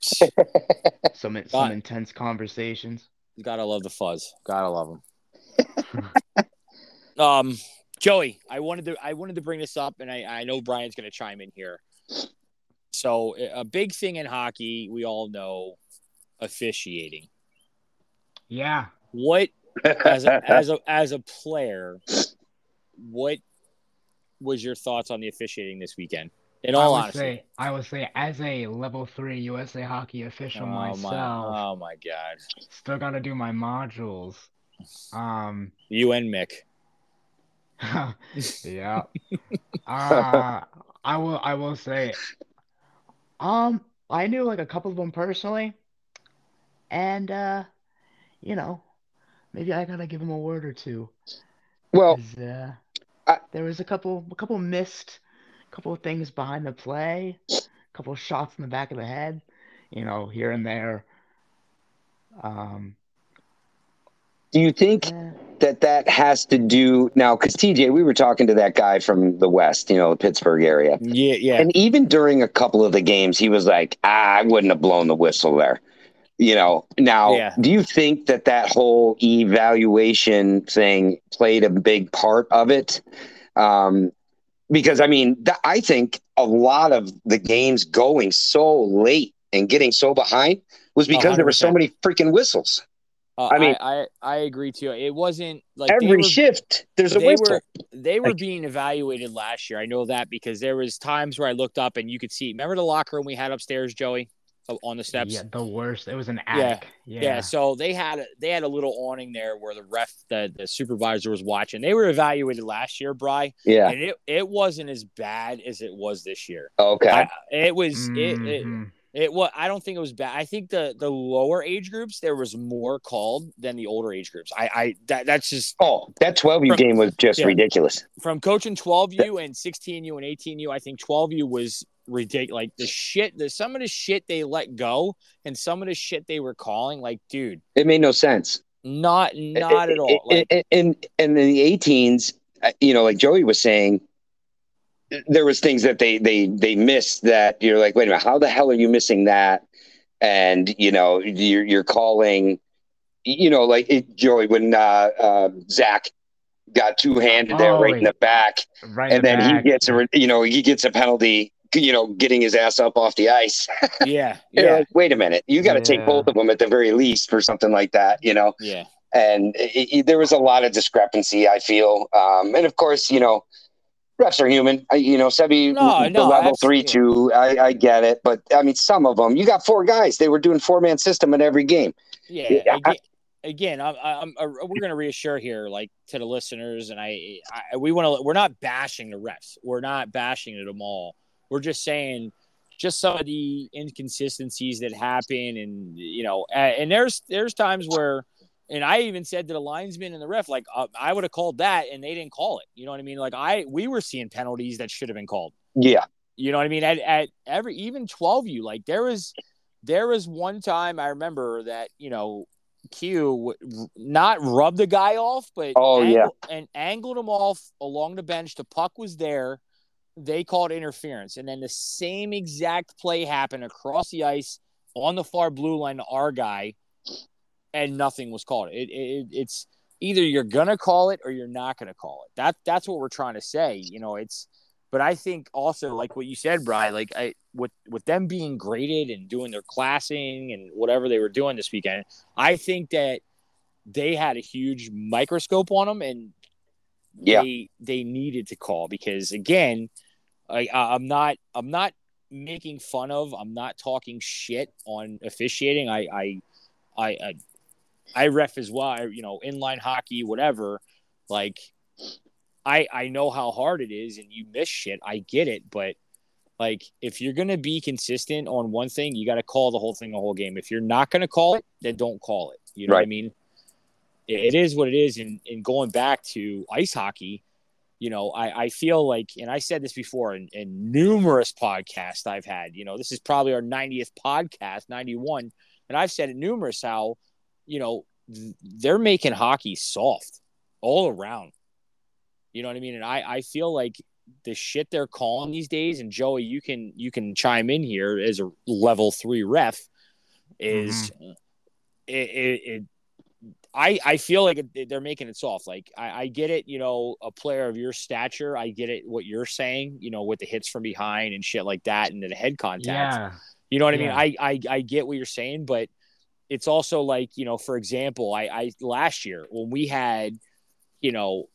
Some some intense conversations. You Gotta love the fuzz. Gotta love them. um, Joey, I wanted to I wanted to bring this up, and I, I know Brian's gonna chime in here. So a big thing in hockey, we all know officiating. Yeah, What as a as a as a player, what was your thoughts on the officiating this weekend? In I all would honesty, say I would say as a level three USA hockey official oh myself, my, oh my god, still gotta do my modules. Um, you and Mick. yeah. Uh, I will. I will say. Um, I knew like a couple of them personally, and uh, you know, maybe I gotta give them a word or two. Well, uh, I- there was a couple, a couple missed, couple of things behind the play, a couple of shots in the back of the head, you know, here and there. Um, do you think eh, that that has to do now? Because TJ, we were talking to that guy from the West, you know, the Pittsburgh area. Yeah, yeah. And even during a couple of the games, he was like, ah, I wouldn't have blown the whistle there. You know, now, Yeah. do you think that that whole evaluation thing played a big part of it? Um, because, I mean, th- I think a lot of the games going so late and getting so behind was because there were so many freaking whistles. Uh, I mean- I, I I agree too. It wasn't like Every were- shift, there's a they whistle. were they were Like- being evaluated last year. I know that because there was times where I looked up and you could see. Remember the locker room we had upstairs, Joey, on the steps. yeah, the worst. It was an Yeah, attic. Yeah. Yeah. so they had a, they had a little awning there where the ref, the, the supervisor was watching. They were evaluated last year, Bry, Yeah. and it, it wasn't as bad as it was this year. Okay. I, it was it, it Mhm. It well, I don't think it was bad. I think the the lower age groups there was more called than the older age groups. I I that, that's just Oh, that 12U From- game was just yeah. ridiculous. from coaching 12U and 16U and 18U. I think 12U was ridiculous. Like the shit, the some of the shit they let go and some of the shit they were calling. Like, dude, It made no sense. not not at all. Like, And and, and in the 18s, uh, you know, like Joey was saying, there was things that they they they missed that you're like, wait a minute, how the hell are you missing that? And you know, you're you're calling, you know, like it, Joey when uh, uh, Zach got two handed there Oh, right in the back, Right and the then back. he gets a you know he gets a penalty, you know, getting his ass up off the ice. yeah, yeah, like, wait a minute, you got to take both of them at the very least for something like that, you know yeah. and it, it- there was a lot of discrepancy. I feel, um, and of course, you know, refs are human. I, you know, Sebi, No, the no, level three, two, I, I get it, but I mean, some of them, you got four guys. They were doing four man system in every game. Yeah, Yeah, I- again, I'm, I'm, i we're going to reassure here, like to the listeners, and I, I we want to. We're not bashing the refs. We're not bashing at them all. We're just saying, just some of the inconsistencies that happen, and you know, and there's there's times where, and I even said to the linesman and the ref, like uh, I would have called that, and they didn't call it. You know what I mean? Like I, we were seeing penalties that should have been called. Yeah, You know what I mean? At, at every even 12 you like there was there was one time I remember that, you know, Q not rubbed the guy off, but Oh, yeah. and angled him off along the bench. The puck was there. They called interference. And then the same exact play happened across the ice on the far blue line to our guy, and nothing was called. It, it it's either you're gonna call it or you're not gonna call it. That that's what we're trying to say. You know, it's but I think also like what you said, Brian, like I with with them being graded and doing their classing and whatever they were doing this weekend, I think that they had a huge microscope on them and Yeah. they they needed to call because again, I I'm not I'm not making fun of, I'm not talking shit on officiating. I I I I, I ref as well, you know, inline hockey, whatever. Like I I know how hard it is and you miss shit. I get it, but like if you're gonna be consistent on one thing, you gotta call the whole thing the whole game. If you're not gonna call it, then don't call it. You know what I mean? It, it is what it is. And, and going back to ice hockey, you know, I, I feel like, and I said this before in, in numerous podcasts I've had, you know, this is probably our 90th podcast, 91. And I've said it numerous how, you know, they're making hockey soft all around. You know what I mean? And I, I feel like the shit they're calling these days, and Joey, you can you can chime in here as a level three ref, is mm-hmm. uh, it, it, it I I feel like it, they're making it soft. Like I, I get it, you know, a player of your stature, I get it what you're saying, you know, with the hits from behind and shit like that, and the head contact. Yeah. You know what I mean? I, I I get what you're saying, but it's also like, you know, for example, I, I last year when we had, you know,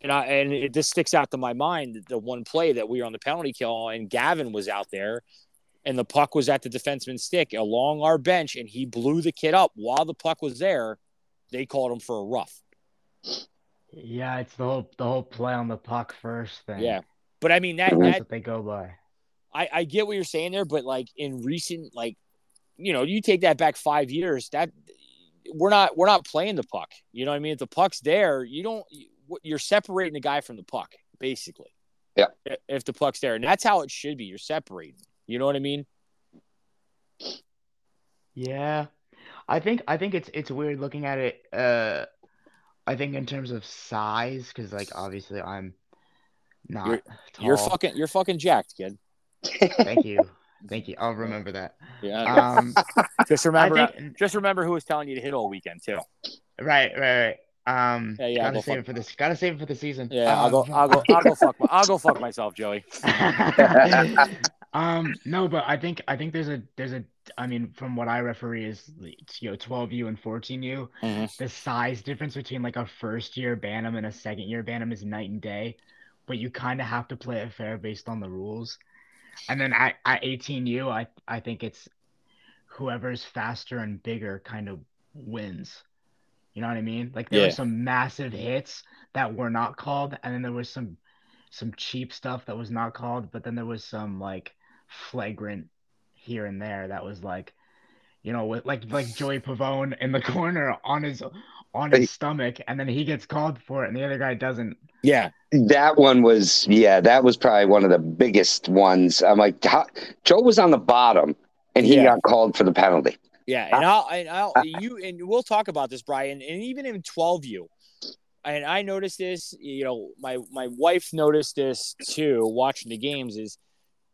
and I and it just sticks out to my mind the one play that we were on the penalty kill and Gavin was out there and the puck was at the defenseman's stick along our bench and he blew the kid up while the puck was there. They called him for a rough. Yeah, it's the whole the whole play on the puck first thing. Yeah. But I mean that That's that what they go by. I, I get what you're saying there, but like in recent, like, you know, you take that back five years, that we're not we're not playing the puck. You know what I mean? If the puck's there, you don't you're separating the guy from the puck, basically. Yeah. If the puck's there, and that's how it should be. You're separating. You know what I mean? Yeah. I think I think it's it's weird looking at it uh I think in terms of size because like obviously I'm not You're- You're fucking you're fucking jacked, kid. Thank you. Thank you. I'll remember that. Yeah. Um just remember think just remember who was telling you to hit all weekend too. right, right, right. Um Yeah, yeah, gotta go save fuck- it for this gotta save it for the season. Yeah, I'll Um, go I'll go I'll go fuck my, I'll go fuck myself, Joey. um no but i think i think there's a there's a i mean from what i referee is you know 12u and 14u Mhm. the size difference between like a first year bantam and a second year bantam is night and day but you kind of have to play it fair based on the rules and then at, at 18u i i think it's whoever's faster and bigger kind of wins you know what i mean like there Yeah. were some massive hits that were not called and then there was some some cheap stuff that was not called but then there was some like flagrant here and there that was like, you know, with like like Joey Pavone in the corner on his on his stomach, and then he gets called for it, and the other guy doesn't. Yeah, That one was, yeah, that was probably one of the biggest ones. I'm like, how, Joe was on the bottom and he Yeah. got called for the penalty. yeah, and I'll and I'll you and we'll talk about this, Brian, and even in twelve you. And I noticed this, you know, my my wife noticed this too, watching the games. Is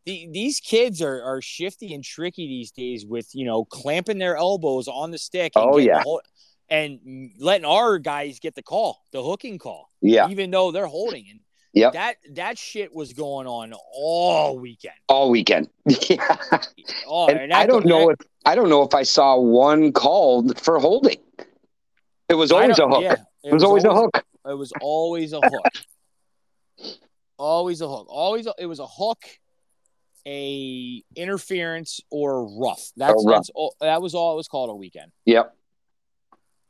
the, these kids are are shifty and tricky these days with you know clamping their elbows on the stick. And Oh, yeah. the whole- and letting our guys get the call, the hooking call, Yeah. even though they're holding. And Yep. that that shit was going on all weekend. All weekend. yeah. Oh, And and I don't know if, I don't know if I saw one called for holding. It was always a hook. yeah, it was always a hook. It was always a hook. always a hook. Always a, it was a hook, a interference or rough. That's rough. that's all, that was all it was called a weekend. Yep.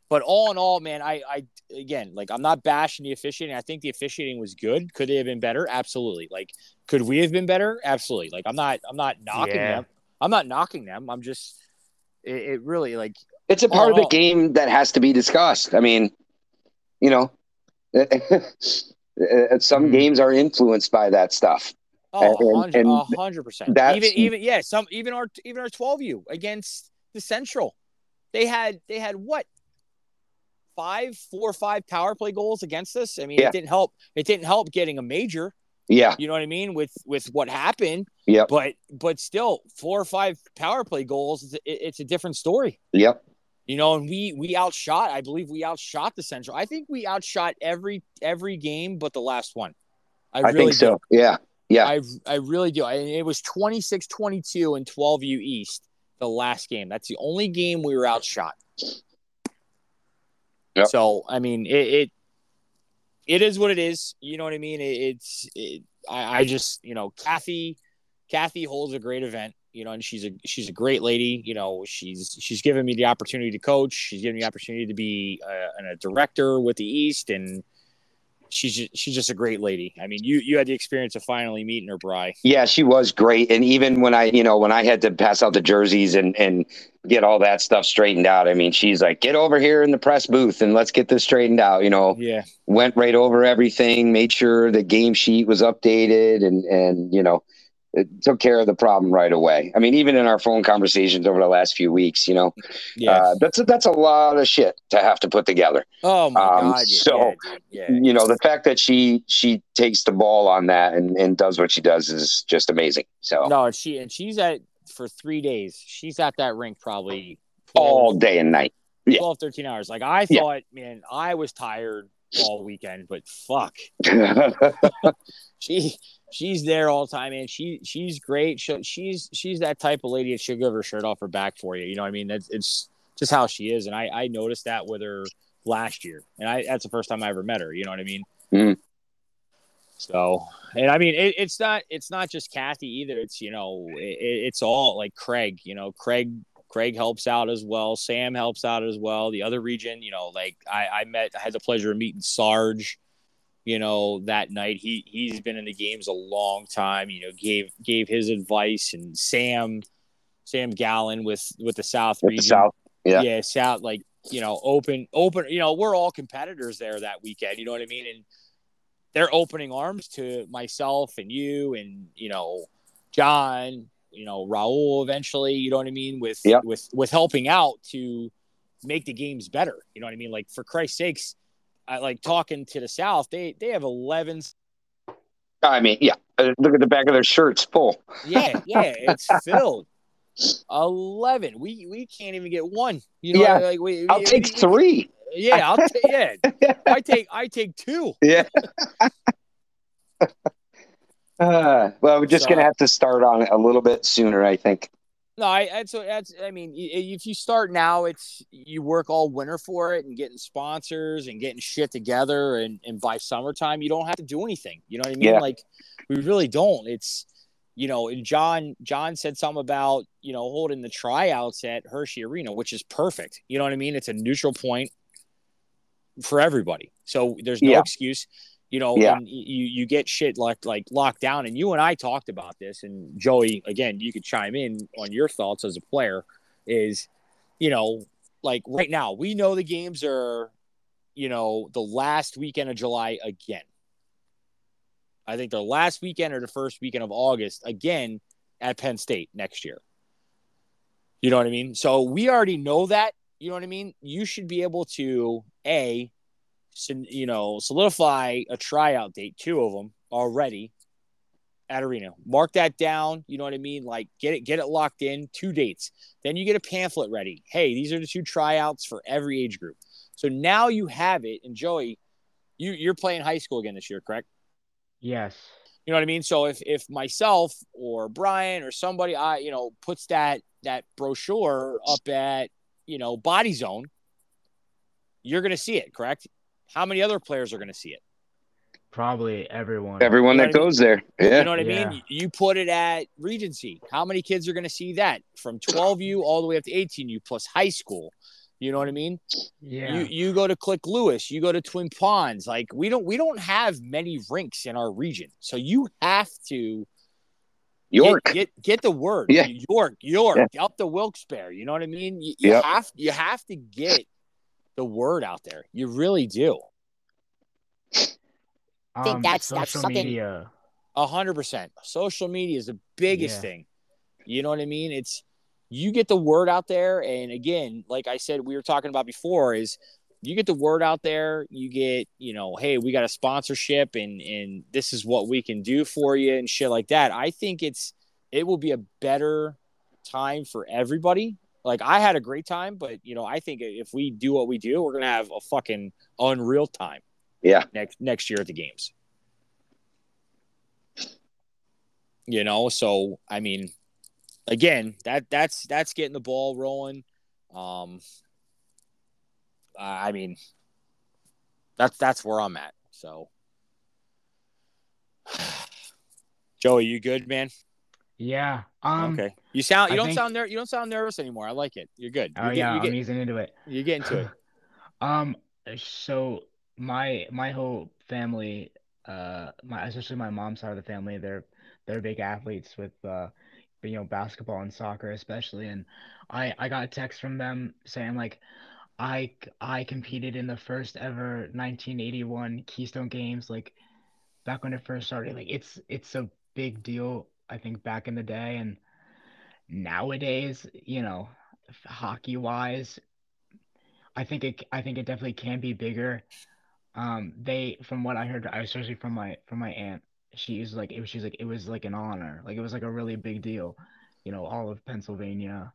But all in all, man, I I again like I'm not bashing the officiating. I think the officiating was good. Could they have been better? Absolutely. Like could we have been better? Absolutely. Like I'm not I'm not knocking Yeah. them. I'm not knocking them. I'm just it, it really like It's a part of the oh. game that has to be discussed. I mean, you know, some Mhm. games are influenced by that stuff. Oh, And- hundred, and a hundred percent. that's- Even, even, yeah. Some, even our, even our twelve U against the Central, they had, they had what, five, four or five power play goals against us. I mean, Yeah. it didn't help. It didn't help getting a major. Yeah. You know what I mean with with what happened. Yeah. But but still, four or five power play goals. It's, it's a different story. Yep. You know, and we we outshot. I believe we outshot the Central. I think we outshot every every game but the last one. I, I, really think do. so. Yeah. Yeah. I I really do. I, it was 26-22 and 12U East the last game. That's the only game we were outshot. Yep. So I mean, it, it it is what it is. You know what I mean? It, it's it, I, I just you know Kathy Kathy holds a great event. You know, and she's a she's a great lady. You know, she's she's given me the opportunity to coach. She's given me the opportunity to be a, a director with the East, and she's just, she's just a great lady. I mean, you you had the experience of finally meeting her, Bry. Yeah, she was great. And even when I, you know, when I had to pass out the jerseys and and get all that stuff straightened out, I mean, she's like, get over here in the press booth and let's get this straightened out. You know, Yeah, went right over everything, made sure the game sheet was updated, and and you know, it took care of the problem right away. I mean, even in our phone conversations over the last few weeks, you know, yeah. uh, that's a, that's a lot of shit to have to put together. oh my um, god. So, yeah, yeah. You know, the fact that she she takes the ball on that and and does what she does is just amazing. So No, and she and she's at for three days. She's at that rink probably 12, all day and night. yeah. 12 13 hours. Like I Yeah. thought, man, I was tired all weekend, but fuck. She she's there all the time, and she she's great. She, she's she's that type of lady that she'll give her shirt off her back for you. You know what I mean? That's it's just how she is. And I, I noticed that with her last year. And I that's the first time I ever met her. You know what I mean? Mhm. So, and I mean, it, it's not it's not just Kathy either. It's you know, it, it's all like Craig. You know, Craig Craig helps out as well. Sam helps out as well. The other region, you know, like I, I met, I had the pleasure of meeting Sarge. You know, that night he he's been in the games a long time. You know, gave gave his advice and Sam, Sam Gallen with with the South With the region. South, yeah. yeah, South like you know open open. You know, we're all competitors there that weekend. You know what I mean? And they're opening arms to myself and you and you know John, you know Raul. Eventually, you know what I mean with Yep. with with helping out to make the games better. You know what I mean? Like for Christ's sakes, I like talking to the South. They they have eleven. I mean, yeah. Uh, look at the back of their shirts, full. Yeah, yeah, it's filled. Eleven. We we can't even get one. You know, Yeah. like we. I'll we- take we- three. Yeah, I'll take. Yeah, I take. I take two. Yeah. Uh, well, we're just So- gonna have to start on it a little bit sooner, I think. No, I that's that's. I mean, if you start now, it's you work all winter for it and getting sponsors and getting shit together, and and by summertime you don't have to do anything. You know what I mean? Yeah. Like we really don't. It's you know, and John John said something about you know holding the tryouts at Hershey Arena, which is perfect. You know what I mean? It's a neutral point for everybody, so there's no Yeah. excuse. You know, Yeah. and you you get shit like like locked down. And you and I talked about this. And Joey, again, you could chime in on your thoughts as a player. Is you know, like right now, we know the games are, you know, the last weekend of July again. I think the last weekend or the first weekend of August again at Penn State next year. You know what I mean? So we already know that. You know what I mean? You should be able to a, you know, solidify a tryout date, two of them already at arena. Mark that down. You know what I mean? Like get it, get it locked in. Two dates. Then you get a pamphlet ready. Hey, these are the two tryouts for every age group. So now you have it. And Joey, you you're playing high school again this year, correct? Yes. You know what I mean? So if if myself or Brian or somebody I you know puts that that brochure up at you know Body Zone, you're going to see it, correct? How many other players are going to see it? Probably everyone. Everyone You know that what I mean? goes there. Yeah. You know what I Yeah. mean? You put it at Regency. How many kids are going to see that from 12U all the way up to 18U plus high school? You know what I mean? yeah. You you go to Klick Lewis, you go to Twin Ponds. Like we don't we don't have many rinks in our region, so you have to York. Get, get get the word. Yeah. York, York, up the Wilkes-Barre. You know what I mean? You, you Yep. have you have to get the word out there. You really do. I think Um, that's- that's something- media. A hundred percent. Social media is the biggest Yeah. thing. You know what I mean? It's you get the word out there, and again, like I said, we were talking about before, is you get the word out there. You get, you know, hey, we got a sponsorship, and and this is what we can do for you, and shit like that. I think it's it will be a better time for everybody. Like I had a great time, but you know, I think if we do what we do, we're gonna have a fucking unreal time Yeah. next next year at the games. You know, so I mean, again, that that's that's getting the ball rolling. Um, I I mean, that's that's where I'm at. So, Joey, you good, man? Yeah. Um. okay, you sound you I don't think- sound ner- you don't sound nervous anymore. I like it. You're good. Oh You're, get- yeah, you're, I'm get- easing into it. you're getting to it. Um, so my my whole family, uh, my especially my mom's side of the family, they're they're big athletes with uh, you know, basketball and soccer especially, and I I got a text from them saying like, I I competed in the first ever 1981 Keystone Games, like back when it first started. Like it's it's a big deal, I think back in the day, and nowadays, you know, hockey wise. I think it I think it definitely can be bigger. Um, they from what I heard, I especially from my from my aunt, she was like it was she's like it was like an honor, like it was like a really big deal, you know, all of Pennsylvania.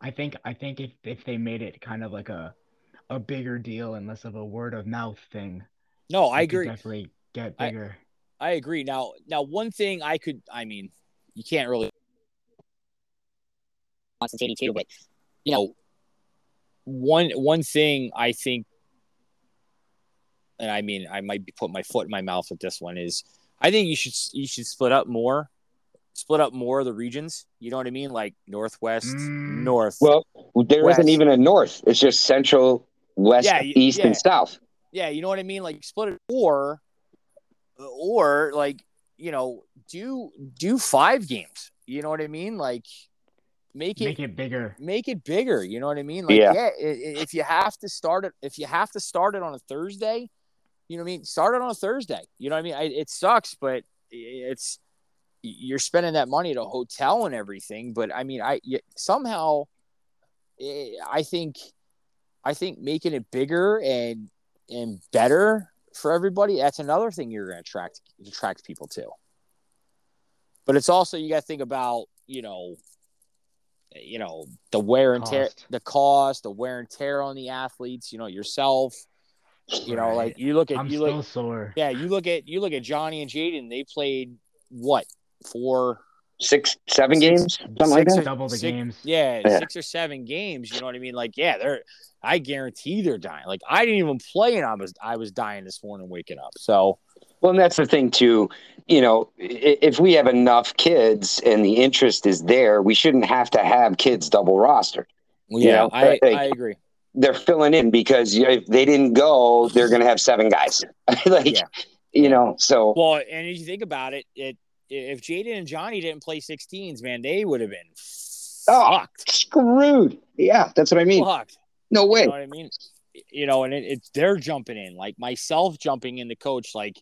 I think I think if if they made it kind of like a a bigger deal and less of a word of mouth thing, No, I agree. definitely get bigger. I agree. Now, now one thing I could, I mean, you can't really since 82, but you know, one one thing I think, and I mean, I might be putting my foot in my mouth with this one is, I think you should you should split up more, split up more of the regions. You know what I mean? Like northwest, Mm. north. Well, there West. isn't even a north. It's just central, west, Yeah, east, yeah. and south. yeah, you know what I mean? Like split it, or, or like you know, do do five games. You know what I mean? Like make it Make it bigger. make it bigger. You know what I mean? Like, Yeah. yeah, i- i- if you have to start it, if you have to start it on a Thursday, you know what I mean? Start it on a Thursday. You know what I mean? I, it sucks, but it's you're spending that money at a hotel and everything. But I mean, I y- somehow, eh, I think, I think making it bigger and and better for everybody. That's another thing you're going to attract attract people to. But it's also you got to think about you know you know the wear and tear Cost. the cost the wear and tear on the athletes you know yourself you know Right. like you look at I'm you still look sore. yeah you look at you look at johnny and jaden they played what four Six, seven Six- games, something like that. Double the six- games. yeah, Yeah. six or seven games you know what i mean like yeah they're i guarantee they're dying like i didn't even play and i was i was dying this morning waking up so Well, and that's the thing too. You know, if we have enough kids and the interest is there, we shouldn't have to have kids double rostered. yeah know, I, like- I agree They're filling in because if they didn't go, they're going to have seven guys. like, Yeah. you know, so Well, and if you think about it, it if Jaden and Johnny didn't play 16s, man, they would have been Oh, fucked. screwed. Yeah, that's what I mean. Fucked. No You way. know what I mean? You know, and it, it's they're jumping in, like myself jumping in the coach. Like,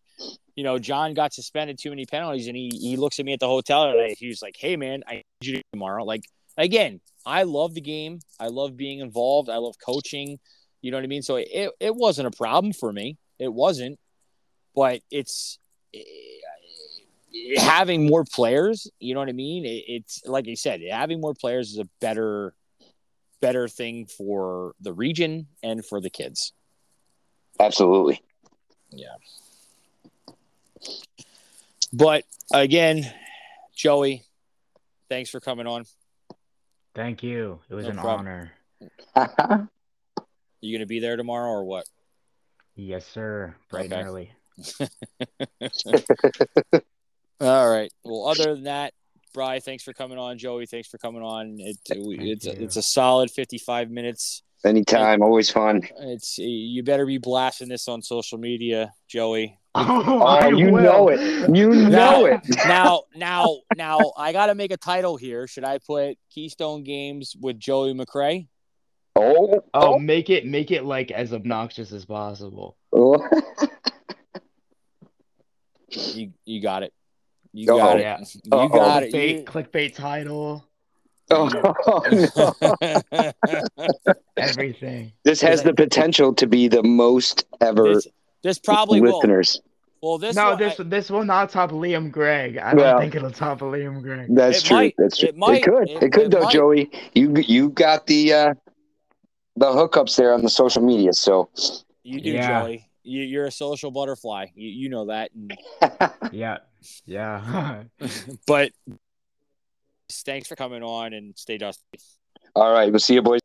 you know, John got suspended too many penalties, and he he looks at me at the hotel and he was like, "Hey, man, I need you tomorrow." Like, again, I love the game. I love being involved. I love coaching. You know what I mean? So it it wasn't a problem for me. It wasn't, but it's having more players. You know what I mean? It, it's like I said, having more players is a better better thing for the region and for the kids. Absolutely. Yeah. But again, Joey, thanks for coming on. Thank you. It was No an problem. honor. You gonna be there tomorrow or what? Yes, sir. Bright Okay. and early. All right. Well, other than that, Bry, thanks for coming on. Joey, thanks for coming on. It, it's you. it's a solid fifty-five minutes. Anytime, always fun. It's you better be blasting this on social media, Joey. Oh, Oh, you know it. You know it. now, now, now, I got to make a title here. Should I put Keystone Games with Joey McRae? Oh, Oh, oh, make it make it like as obnoxious as possible. oh. You, you got it. You Uh-oh. got it. Yeah. You Uh-oh. got it. Clickbait, You- clickbait title, Oh, no. everything. This has the potential to be the most ever this, this probably will. listeners. Well, this no, one- this this will not top Liam Gregg. I don't think it'll top Liam Gregg. That's It true. might. That's true. It might. could. It- It, could it though, might. Joey. You you got the uh the hookups there on the social media, so you do, Yeah. Joey. You, you're a social butterfly. You, you know that. Yeah, yeah. but thanks for coming on and stay dusty. all right, we'll see you boys.